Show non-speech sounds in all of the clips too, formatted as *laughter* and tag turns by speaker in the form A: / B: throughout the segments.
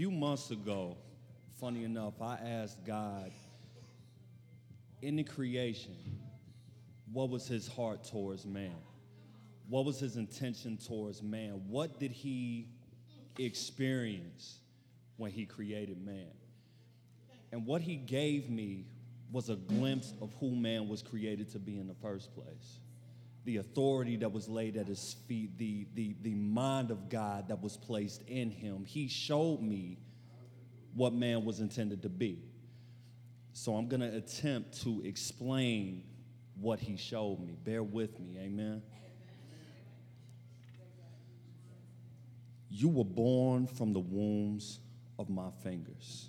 A: few months ago, funny enough, I asked God in the creation, what was his heart towards man? What was his intention towards man? What did he experience when he created man? And what he gave me was a glimpse of who man was created to be in the first place. The authority that was laid at his feet, the, the, the mind of God that was placed in him. He showed me what man was intended to be. So I'm going to attempt to explain what he showed me. Bear with me, amen. You were born from the wombs of my fingers,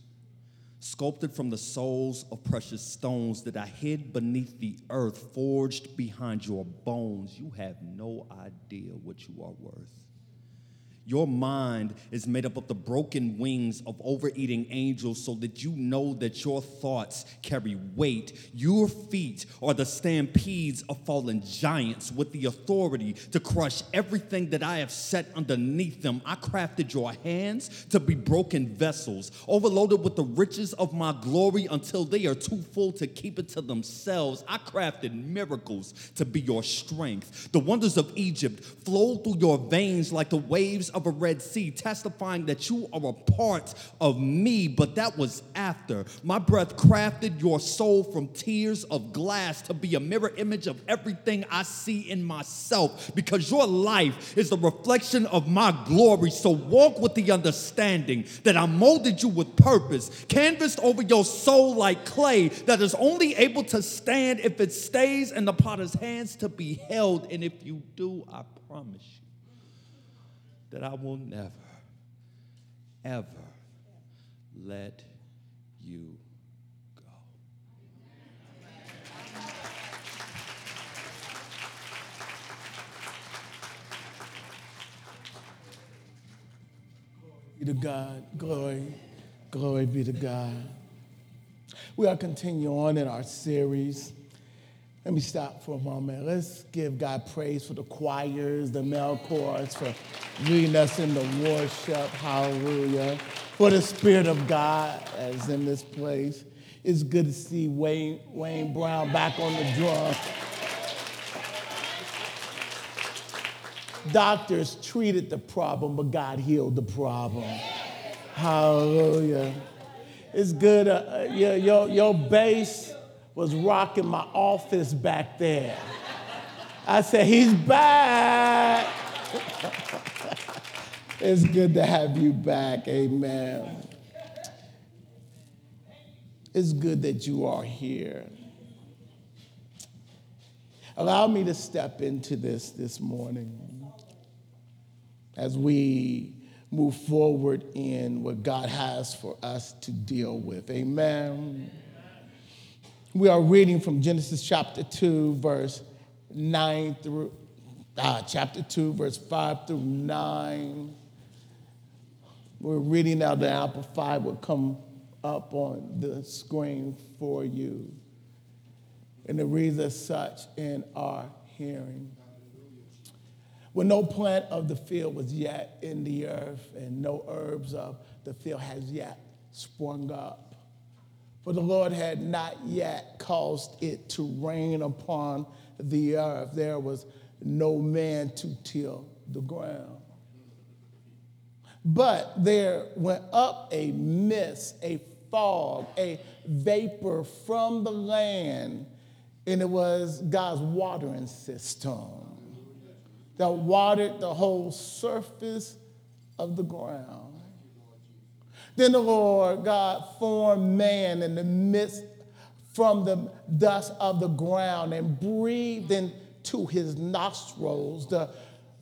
A: sculpted from the souls of precious stones that I hid beneath the earth, forged behind your bones. You have no idea what you are worth. Your mind is made up of the broken wings of overeating angels so that you know that your thoughts carry weight. Your feet are the stampedes of fallen giants with the authority to crush everything that I have set underneath them. I crafted your hands to be broken vessels, overloaded with the riches of my glory until they are too full to keep it to themselves. I crafted miracles to be your strength. The wonders of Egypt flow through your veins like the waves of a Red Sea, testifying that you are a part of me, but that was after. My breath crafted your soul from tears of glass to be a mirror image of everything I see in myself, because your life is the reflection of my glory. So walk with the understanding that I molded you with purpose, canvassed over your soul like clay that is only able to stand if it stays in the potter's hands to be held. And if you do, I promise you that I will never, ever let you go.
B: be to God. Glory, glory be to God. We are continuing on in our series. Let me stop for a moment. Let's give God praise for the choirs, the male chorus, for leading us in the worship. Hallelujah. For the Spirit of God as in this place. It's good to see Wayne, Wayne Brown back on the drum. Doctors treated the problem, but God healed the problem. Hallelujah. It's good. Uh, uh your, your, your bass was rocking my office back there. I said, He's back. *laughs* it's good to have you back. Amen. It's good that you are here. Allow me to step into this this morning as we move forward in what God has for us to deal with. Amen. We are reading from Genesis chapter 2, verse 9 through uh, chapter 2, verse 5 through 9. We're reading now the Amplified will come up on the screen for you. And it reads as such in our hearing. When no plant of the field was yet in the earth, and no herbs of the field has yet sprung up, for the Lord had not yet caused it to rain upon the earth, there was no man to till the ground. But there went up a mist, a fog, a vapor from the land, and it was God's watering system that watered the whole surface of the ground. Then the Lord God formed man in the midst from the dust of the ground and breathed into his nostrils the,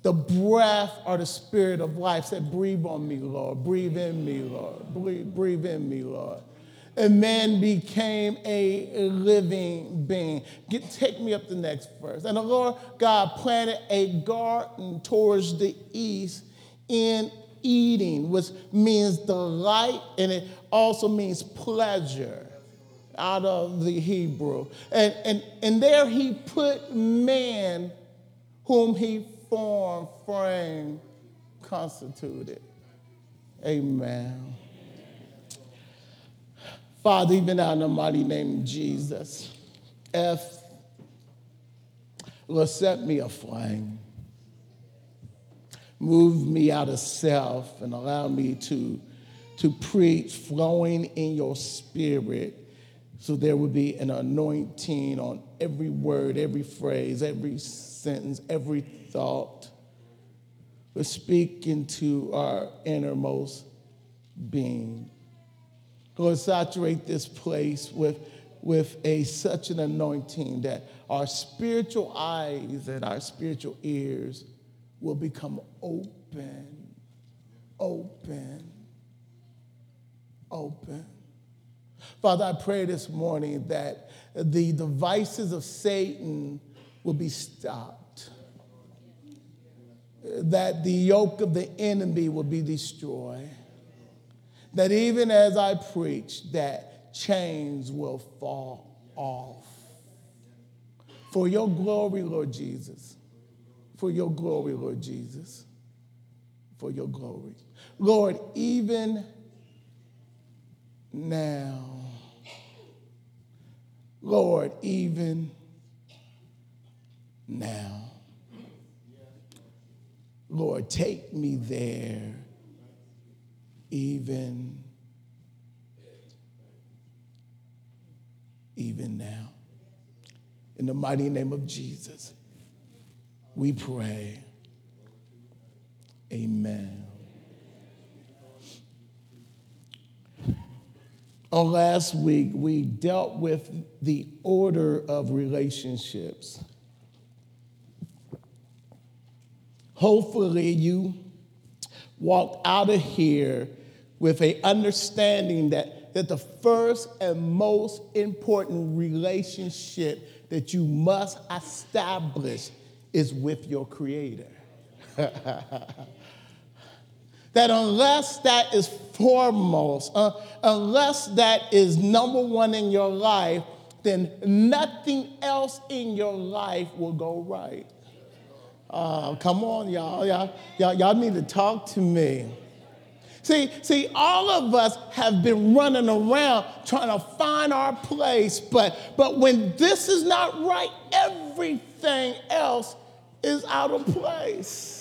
B: the breath or the spirit of life. Said, Breathe on me, Lord. Breathe in me, Lord. Breathe, breathe in me, Lord. And man became a living being. Get, take me up the next verse. And the Lord God planted a garden towards the east in Eden, which means delight, and it also means pleasure out of the Hebrew. And, and, and there he put man whom he formed, framed, constituted. Amen. Father, even now in the mighty name of Jesus, F, Lord, set me aflame. Move me out of self and allow me to, to preach flowing in your spirit so there would be an anointing on every word, every phrase, every sentence, every thought. But speak into our innermost being. Lord, saturate this place with, with a, such an anointing that our spiritual eyes and our spiritual ears will become open, open, open. Father, I pray this morning that the devices of Satan will be stopped, that the yoke of the enemy will be destroyed, that even as I preach, that chains will fall off. For your glory, Lord Jesus. For your glory, Lord Jesus. For your glory. Lord, even now, Lord, even now. Lord, take me there even even now. In the mighty name of Jesus, we pray. Amen. On last week, we dealt with the order of relationships. Hopefully, you walked out of here with a understanding that, that the first and most important relationship that you must establish is with your creator. *laughs* that unless that is foremost, uh, unless that is number one in your life, then nothing else in your life will go right. Uh, come on, y'all. y'all. Y'all, y'all need to talk to me. See, see, all of us have been running around trying to find our place, but, but when this is not right, everything else is out of place.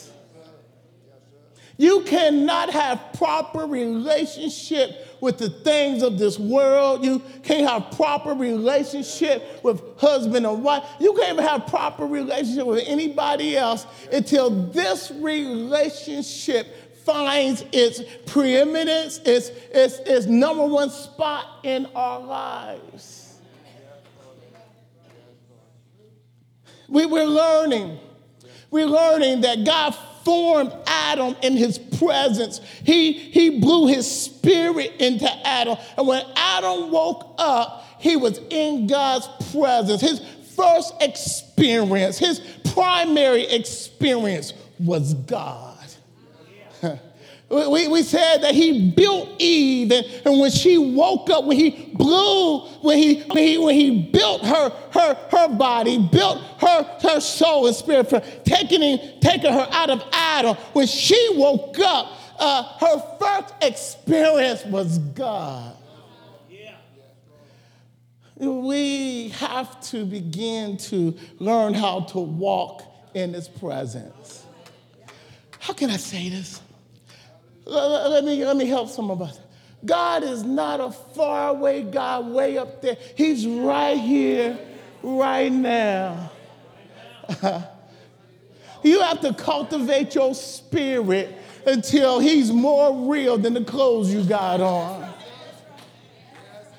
B: You cannot have proper relationship with the things of this world. You can't have proper relationship with husband and wife. You can't even have proper relationship with anybody else until this relationship finds its preeminence, its, its, its number one spot in our lives. We, we're learning. We're learning that God formed Adam in his presence. He, he blew his spirit into Adam. And when Adam woke up, he was in God's presence. His first experience, his primary experience was God. We, we said that he built Eve, and, and when she woke up, when he blew, when he, when he, when he built her, her, her body, built her, her soul and spirit, for taking, taking her out of Adam, when she woke up, uh, her first experience was God. We have to begin to learn how to walk in his presence. How can I say this? Let me, let me help some of us. God is not a faraway God way up there. He's right here, right now. *laughs* you have to cultivate your spirit until He's more real than the clothes you got on.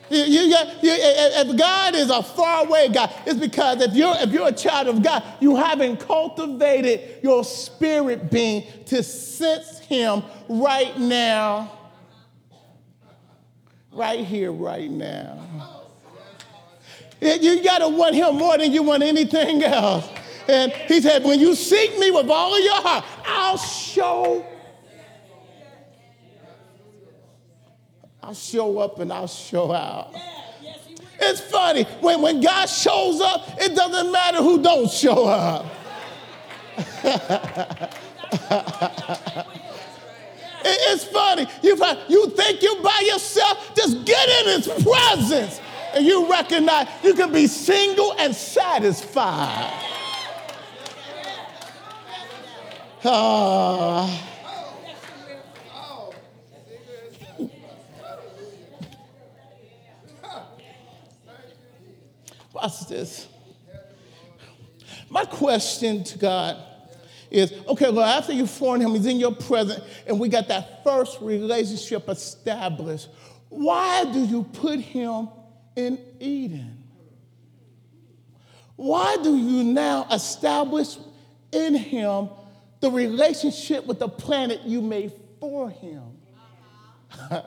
B: You, you, you, if God is a faraway God, it's because if you're, if you're a child of God, you haven't cultivated your spirit being to sense Him right now, right here, right now. You got to want Him more than you want anything else. And He said, When you seek me with all of your heart, I'll show I'll show up and I'll show out. It's funny, when, when God shows up, it doesn't matter who don't show up. *laughs* it's funny. You, you think you're by yourself, just get in his presence. and you recognize you can be single and satisfied. Uh, watch this. My question to God is okay, well, after you formed him, he's in your presence, and we got that first relationship established. Why do you put him in Eden? Why do you now establish in him the relationship with the planet you made for him? *laughs*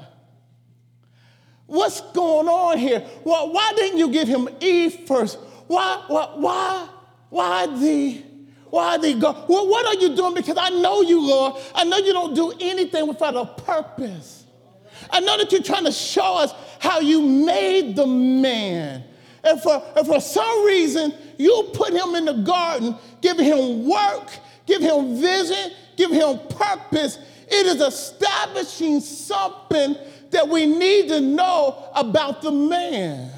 B: What's going on here? Well, why didn't you give him Eve first? Why, why, why, why the why are they go? Well, what are you doing? Because I know you, Lord. I know you don't do anything without a purpose. I know that you're trying to show us how you made the man. And for, and for some reason, you put him in the garden, giving him work, give him vision, give him purpose. It is establishing something that we need to know about the man.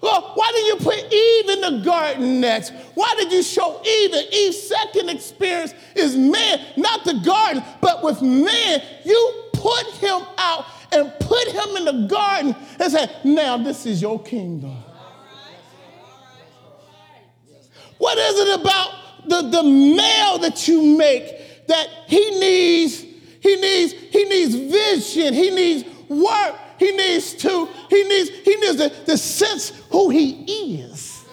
B: Well, why did you put Eve in the garden next? Why did you show Eve that Eve's second experience is man, not the garden, but with man? You put him out and put him in the garden and said, Now this is your kingdom. What is it about the, the male that you make that he needs, he needs, he needs vision, he needs work, he needs to, he needs, he needs to, to sense who he is.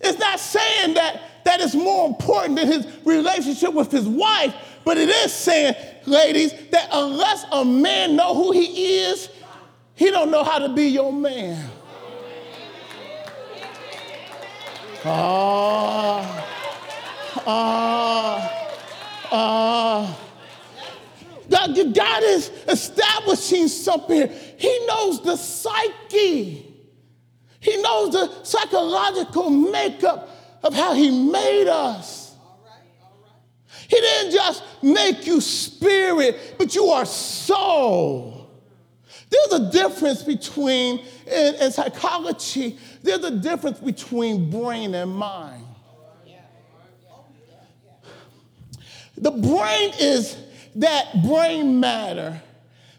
B: It's not saying that that is more important than his relationship with his wife, but it is saying, ladies, that unless a man know who he is, he don't know how to be your man. Ah, ah, ah. God, God is establishing something. He knows the psyche. He knows the psychological makeup of how He made us. He didn't just make you spirit, but you are soul. There's a difference between, in, in psychology, there's a difference between brain and mind. The brain is that brain matter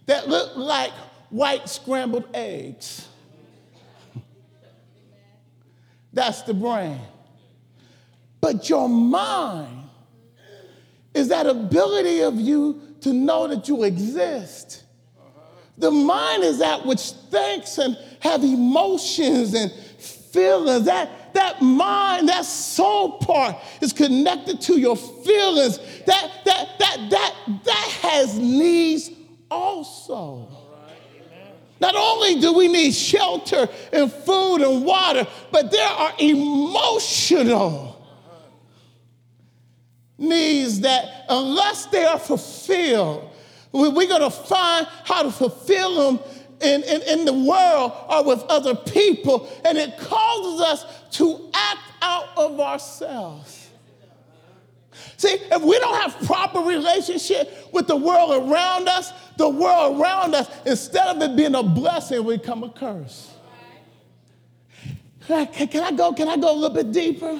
B: that looked like white scrambled eggs. That's the brain. But your mind is that ability of you to know that you exist. The mind is that which thinks and have emotions and feelings. That, that mind, that soul part is connected to your feelings. That, that, that, that, that has needs also. Not only do we need shelter and food and water, but there are emotional needs that, unless they are fulfilled, we're going to find how to fulfill them in, in, in the world or with other people, and it causes us to act out of ourselves. See, if we don't have proper relationship with the world around us, the world around us, instead of it being a blessing, we become a curse. Can I, can I go? Can I go a little bit deeper?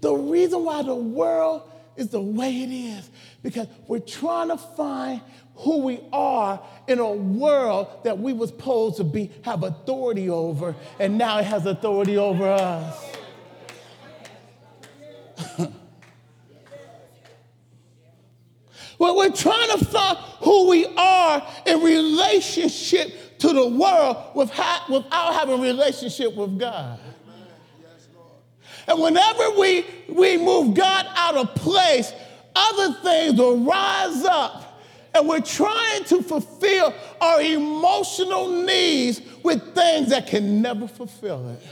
B: The reason why the world is the way it is because we're trying to find who we are in a world that we was supposed to be have authority over and now it has authority over us *laughs* well, we're trying to find who we are in relationship to the world without, without having relationship with god and whenever we, we move God out of place, other things will rise up. And we're trying to fulfill our emotional needs with things that can never fulfill it.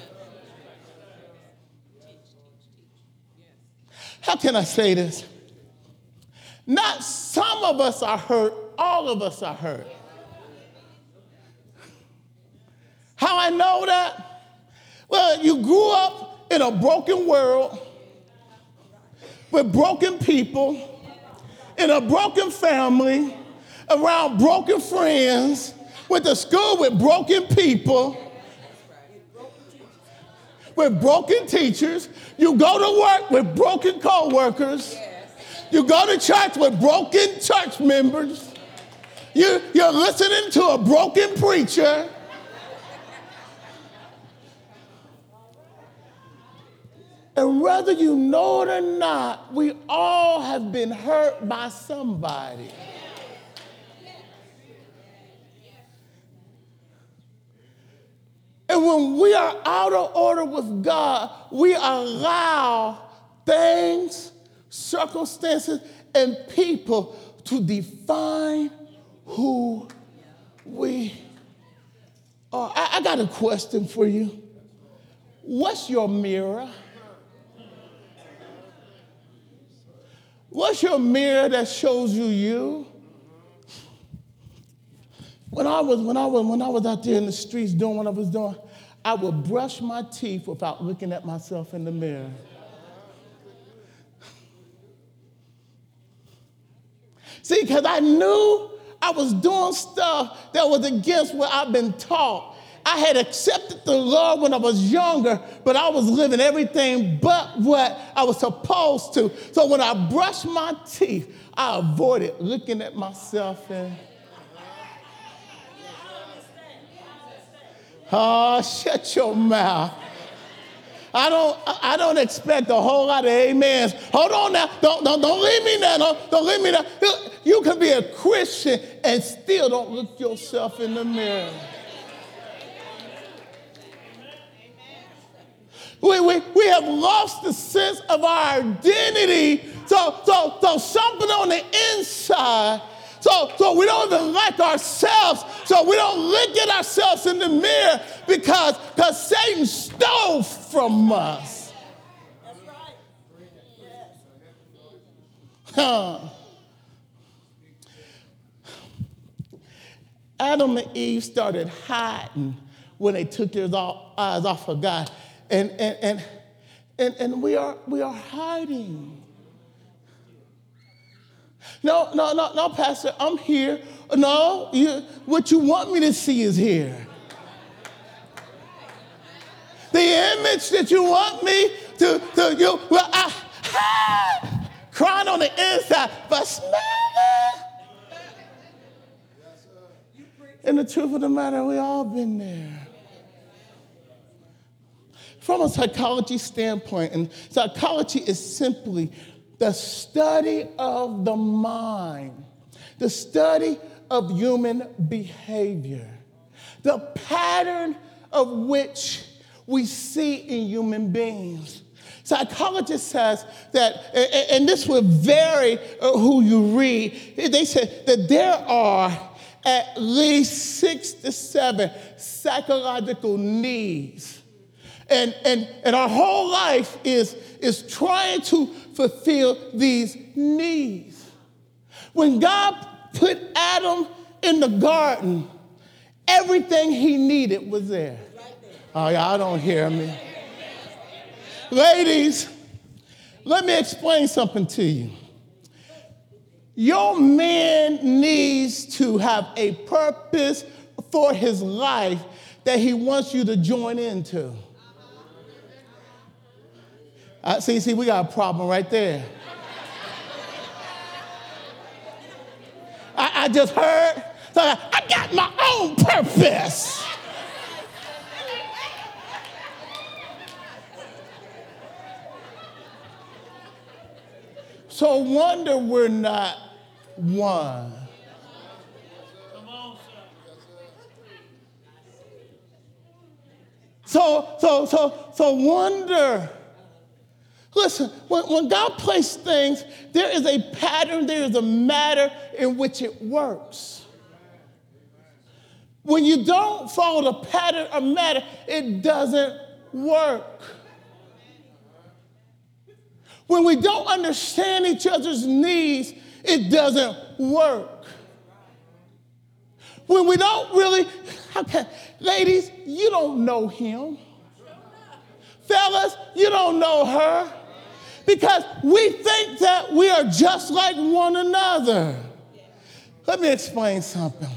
B: How can I say this? Not some of us are hurt, all of us are hurt. How I know that? Well, you grew up in a broken world with broken people, in a broken family, around broken friends, went to school with broken people, with broken teachers. You go to work with broken co-workers. You go to church with broken church members. You, you're listening to a broken preacher. And whether you know it or not, we all have been hurt by somebody. And when we are out of order with God, we allow things, circumstances, and people to define who we are. I, I got a question for you. What's your mirror? What's your mirror that shows you you? When I was when I was when I was out there in the streets doing what I was doing, I would brush my teeth without looking at myself in the mirror. See, because I knew I was doing stuff that was against what I've been taught. I had accepted the Lord when I was younger, but I was living everything but what I was supposed to. So when I brushed my teeth, I avoided looking at myself and Oh, shut your mouth. I don't, I don't expect a whole lot of amens. Hold on now. Don't, don't, don't leave me now. Don't, don't leave me now. You can be a Christian and still don't look yourself in the mirror. We, we, we have lost the sense of our identity. So, so, so something on the inside so, so we don't even like ourselves. So we don't look at ourselves in the mirror because because Satan stole from us. That's right. Yes. Huh. Adam and Eve started hiding when they took their eyes off of God. And, and, and, and, and we, are, we are hiding. No, no, no, no, Pastor, I'm here. No, you, what you want me to see is here. The image that you want me to, to you, well, I, ah, *laughs* crying on the inside, but smell. And the truth of the matter, we all been there. From a psychology standpoint, and psychology is simply the study of the mind, the study of human behavior, the pattern of which we see in human beings. Psychologist says that, and this will vary uh, who you read, they said that there are at least six to seven psychological needs. And, and, and our whole life is, is trying to fulfill these needs. When God put Adam in the garden, everything he needed was there. Oh, y'all don't hear me. Ladies, let me explain something to you. Your man needs to have a purpose for his life that he wants you to join into. Uh, see, see, we got a problem right there. I, I just heard, so I, I got my own purpose. So wonder we're not one. So, so, so, so wonder Listen, when, when God placed things, there is a pattern, there is a matter in which it works. When you don't follow the pattern or matter, it doesn't work. When we don't understand each other's needs, it doesn't work. When we don't really, okay, ladies, you don't know him. Fellas, you don't know her because we think that we are just like one another. Let me explain something.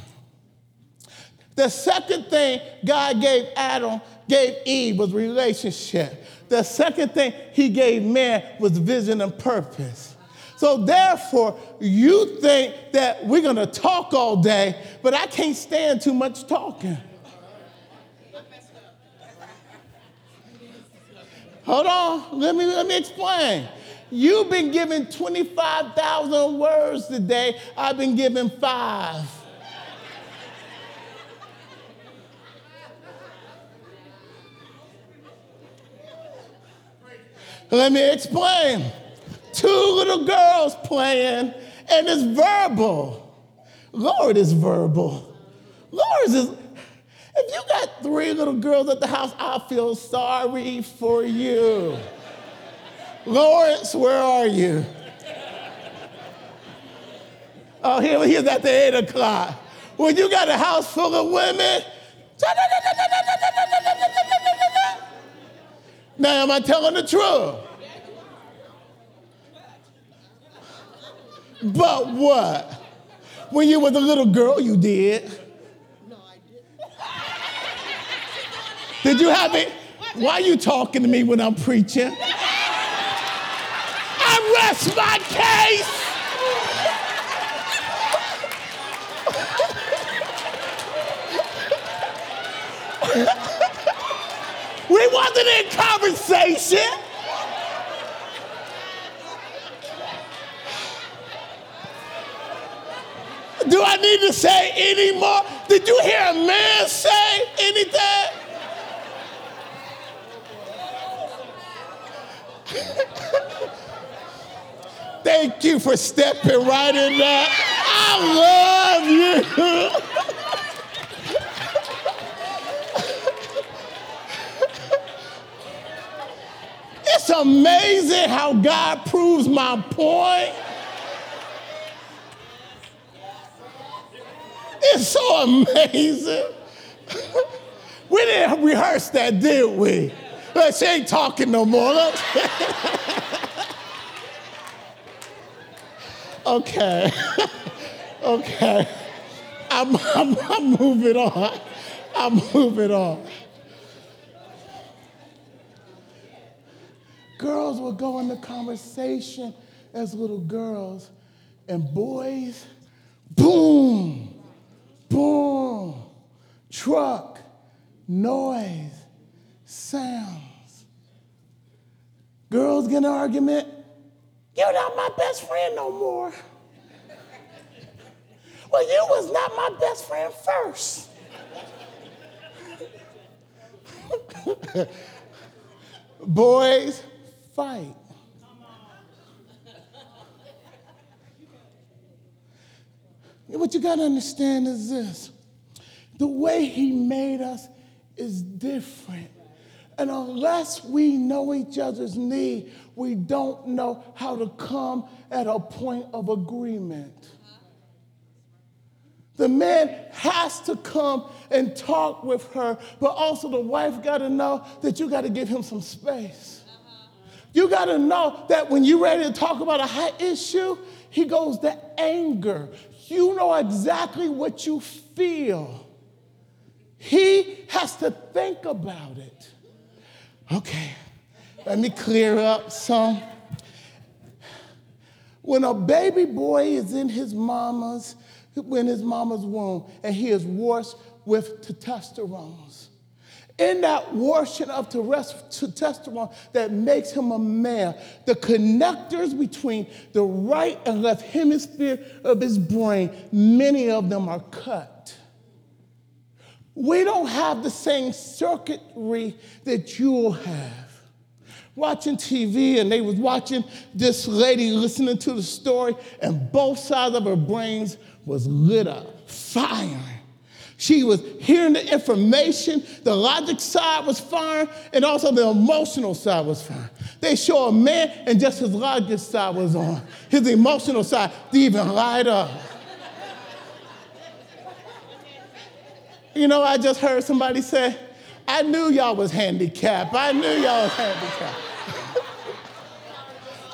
B: The second thing God gave Adam, gave Eve was relationship. The second thing he gave man was vision and purpose. So therefore, you think that we're gonna talk all day, but I can't stand too much talking. Hold on, let me, let me explain. You've been given 25,000 words today. I've been given five. Let me explain. Two little girls playing, and it's verbal. Lord is verbal. Lord is. If you got three little girls at the house, I feel sorry for you. Lawrence, where are you? Oh, here he is at the eight o'clock. When you got a house full of women, now am I telling the truth? But what? When you was a little girl, you did. No, I did. You have it? Why are you talking to me when I'm preaching? I rest my case. we wasn't in conversation. Do I need to say any more? Did you hear a man say anything? Thank you for stepping right in there. I love you. it's amazing how God proves my point. It's so amazing. we didn't rehearse that, did we? But she ain't talking no more. *laughs* okay. *laughs* okay. I'm, I'm, I'm moving on. I'm moving on. Girls will go into conversation as little girls, and boys, boom, boom, truck, noise, sounds. Girls get an argument, you're not my best friend no more. well, you was not my best friend first. *laughs* Boys fight. What you got to understand is this the way He made us is different. And unless we know each other's need, we don't know how to come at a point of agreement. The man has to come and talk with her, but also the wife got to know that you got to give him some space. You got to know that when you're ready to talk about a high issue, he goes to anger. You know exactly what you feel. He has to think about it. Okay, let me clear up some. When a baby boy is in his mama's, in his mama's womb, and he is washed with testosterone, in that washing of testosterone that makes him a man, the connectors between the right and left hemisphere of his brain, many of them are cut. We don't have the same circuitry that you'll have. Watching TV, and they was watching this lady listening to the story, and both sides of her brains was lit up, firing. She was hearing the information, the logic side was fine, and also the emotional side was fine. They show a man, and just his logic side was on. His emotional side even light up. You know, I just heard somebody say, I knew y'all was handicapped. I knew y'all was handicapped.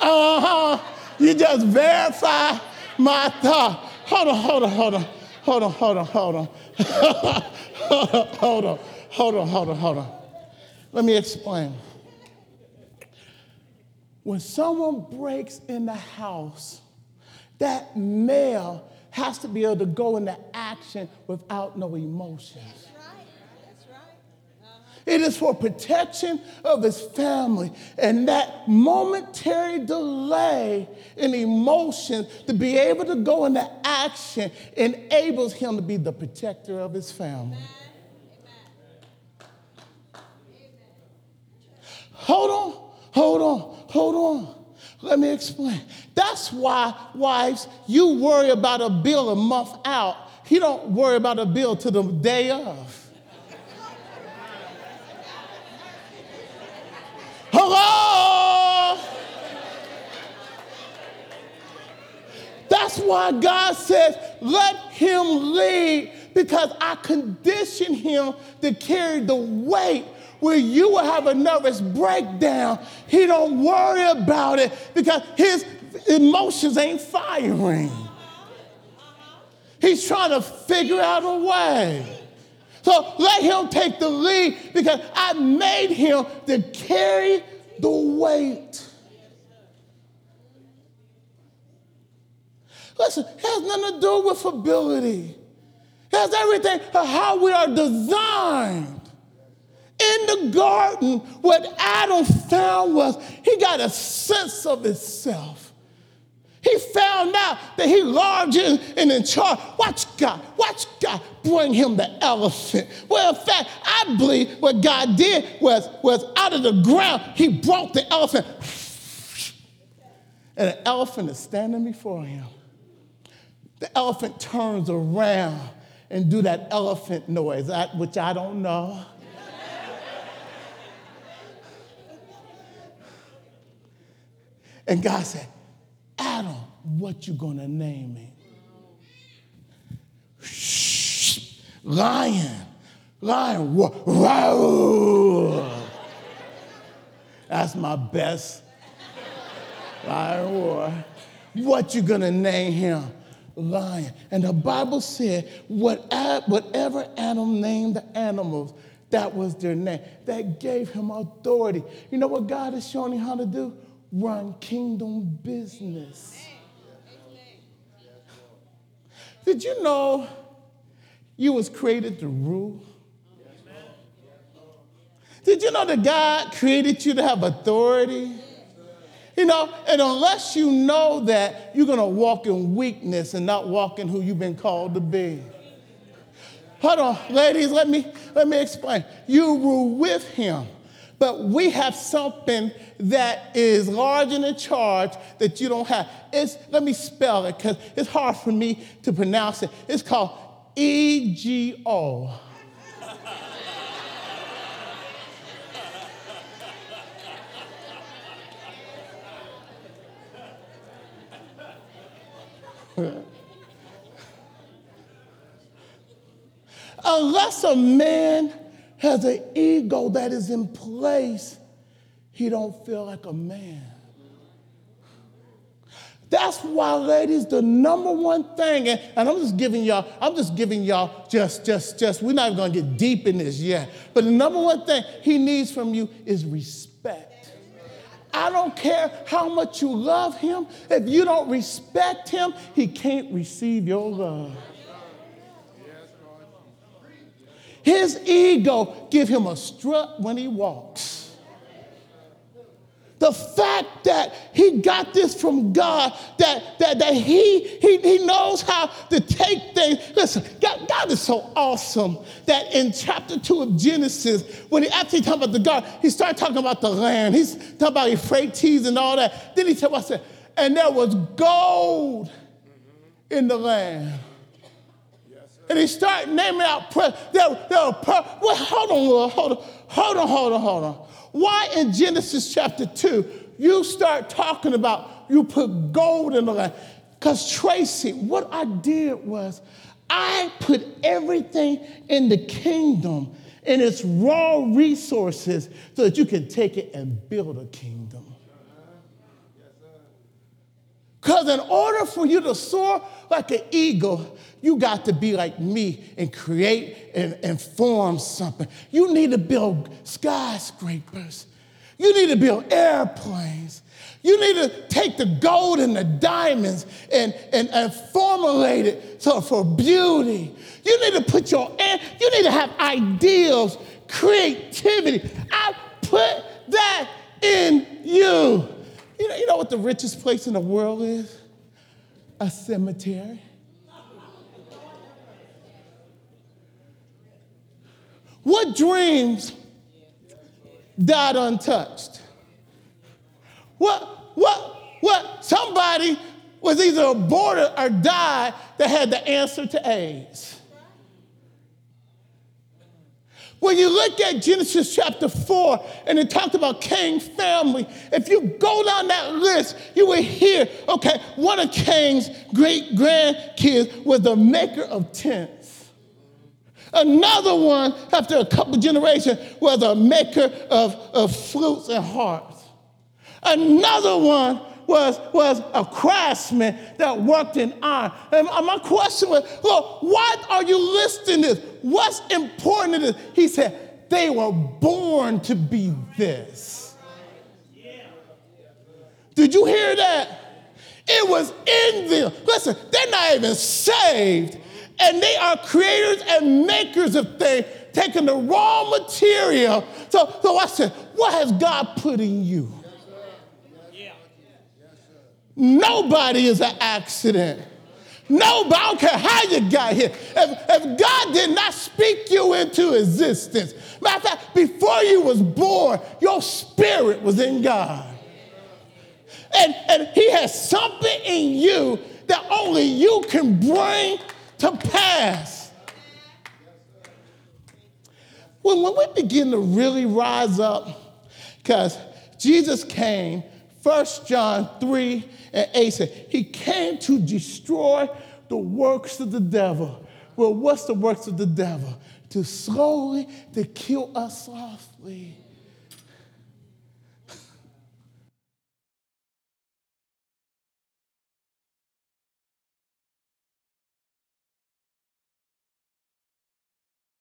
B: *laughs* uh huh. You just verify my God. Hold on, hold on, hold on. Hold on, hold on, hold on. hold *laughs* on, hold on, hold on, hold on, hold on. Let me explain. When someone breaks in the house, that male has to be able to go into action without no emotions. It is for protection of his family. And that momentary delay in emotion to be able to go into action enables him to be the protector of his family. Hold on, hold on, hold on. Let me explain. That's why, wives, you worry about a bill a month out. He don't worry about a bill to the day of. Hello? That's why God says, let him lead because I condition him to carry the weight where you will have a nervous breakdown. He don't worry about it because his emotions ain't firing. He's trying to figure out a way. So let him take the lead because I made him to carry the weight. Listen, it has nothing to do with ability. It has everything to how we are designed. In the garden, what Adam found was he got a sense of himself. He found out that he large and in charge. Watch God, watch God bring him the elephant. Well, in fact, I believe what God did was, was out of the ground, he brought the elephant. And the elephant is standing before him. The elephant turns around and do that elephant noise, which I don't know. And God said, Adam, what you gonna name me? Shh, lion, lion, roar. That's my best lion roar. What you gonna name him? Lion. And the Bible said, whatever Adam named the animals, that was their name. That gave him authority. You know what God is showing him how to do? Run kingdom business. Did you know you was created to rule? Did you know that God created you to have authority? You know, and unless you know that, you're going to walk in weakness and not walk in who you've been called to be. Hold on, ladies, let me, let me explain. You rule with him. But we have something that is large and in charge that you don't have. It's, let me spell it because it's hard for me to pronounce it. It's called EGO. *laughs* Unless a man has an ego that is in place, he don't feel like a man. That's why, ladies, the number one thing, and, and, I'm just giving y'all, I'm just giving y'all just, just, just, we're not even gonna get deep in this yet. But the number one thing he needs from you is respect. I don't care how much you love him. If you don't respect him, he can't receive your love. His ego give him a strut when he walks. The fact that he got this from God, that, that, that he, he, he knows how to take things. Listen, God, God is so awesome that in chapter 2 of Genesis, when he actually talked about the God, he started talking about the land. He's talking about Euphrates and all that. Then he said, I said, and there was gold in the land and he started naming out were prayer. Well, hold on, Lord, hold on, hold on, hold on, hold on. Why in Genesis chapter 2 you start talking about you put gold in the land? Because Tracy, what I did was I put everything in the kingdom in its raw resources so that you can take it and build a kingdom. Because in order for you to soar like an eagle, you got to be like me and create and, and form something. You need to build skyscrapers. You need to build airplanes. You need to take the gold and the diamonds and, and, and formulate it so for beauty. You need to put your, you need to have ideals, creativity. I put that in you. You know, you know what the richest place in the world is? A cemetery. What dreams died untouched? What, what, what? Somebody was either aborted or died that had the answer to AIDS. When you look at Genesis chapter 4 and it talked about Cain's family, if you go down that list, you will hear, okay, one of Cain's great grandkids was the maker of tents. Another one, after a couple generations, was a maker of, of flutes and harps. Another one was, was a craftsman that worked in iron. And my question was, well, why are you listing this? What's important in this? He said, they were born to be this. Did you hear that? It was in them. Listen, they're not even saved and they are creators and makers of things, taking the raw material. So, so I said, what has God put in you? Nobody is an accident. Nobody, I don't care how you got here. If, if God did not speak you into existence, matter of fact, before you was born, your spirit was in God. And, and he has something in you that only you can bring to pass. When, when we begin to really rise up, because Jesus came, 1 John 3 and 8 said, He came to destroy the works of the devil. Well, what's the works of the devil? To slowly, to kill us softly.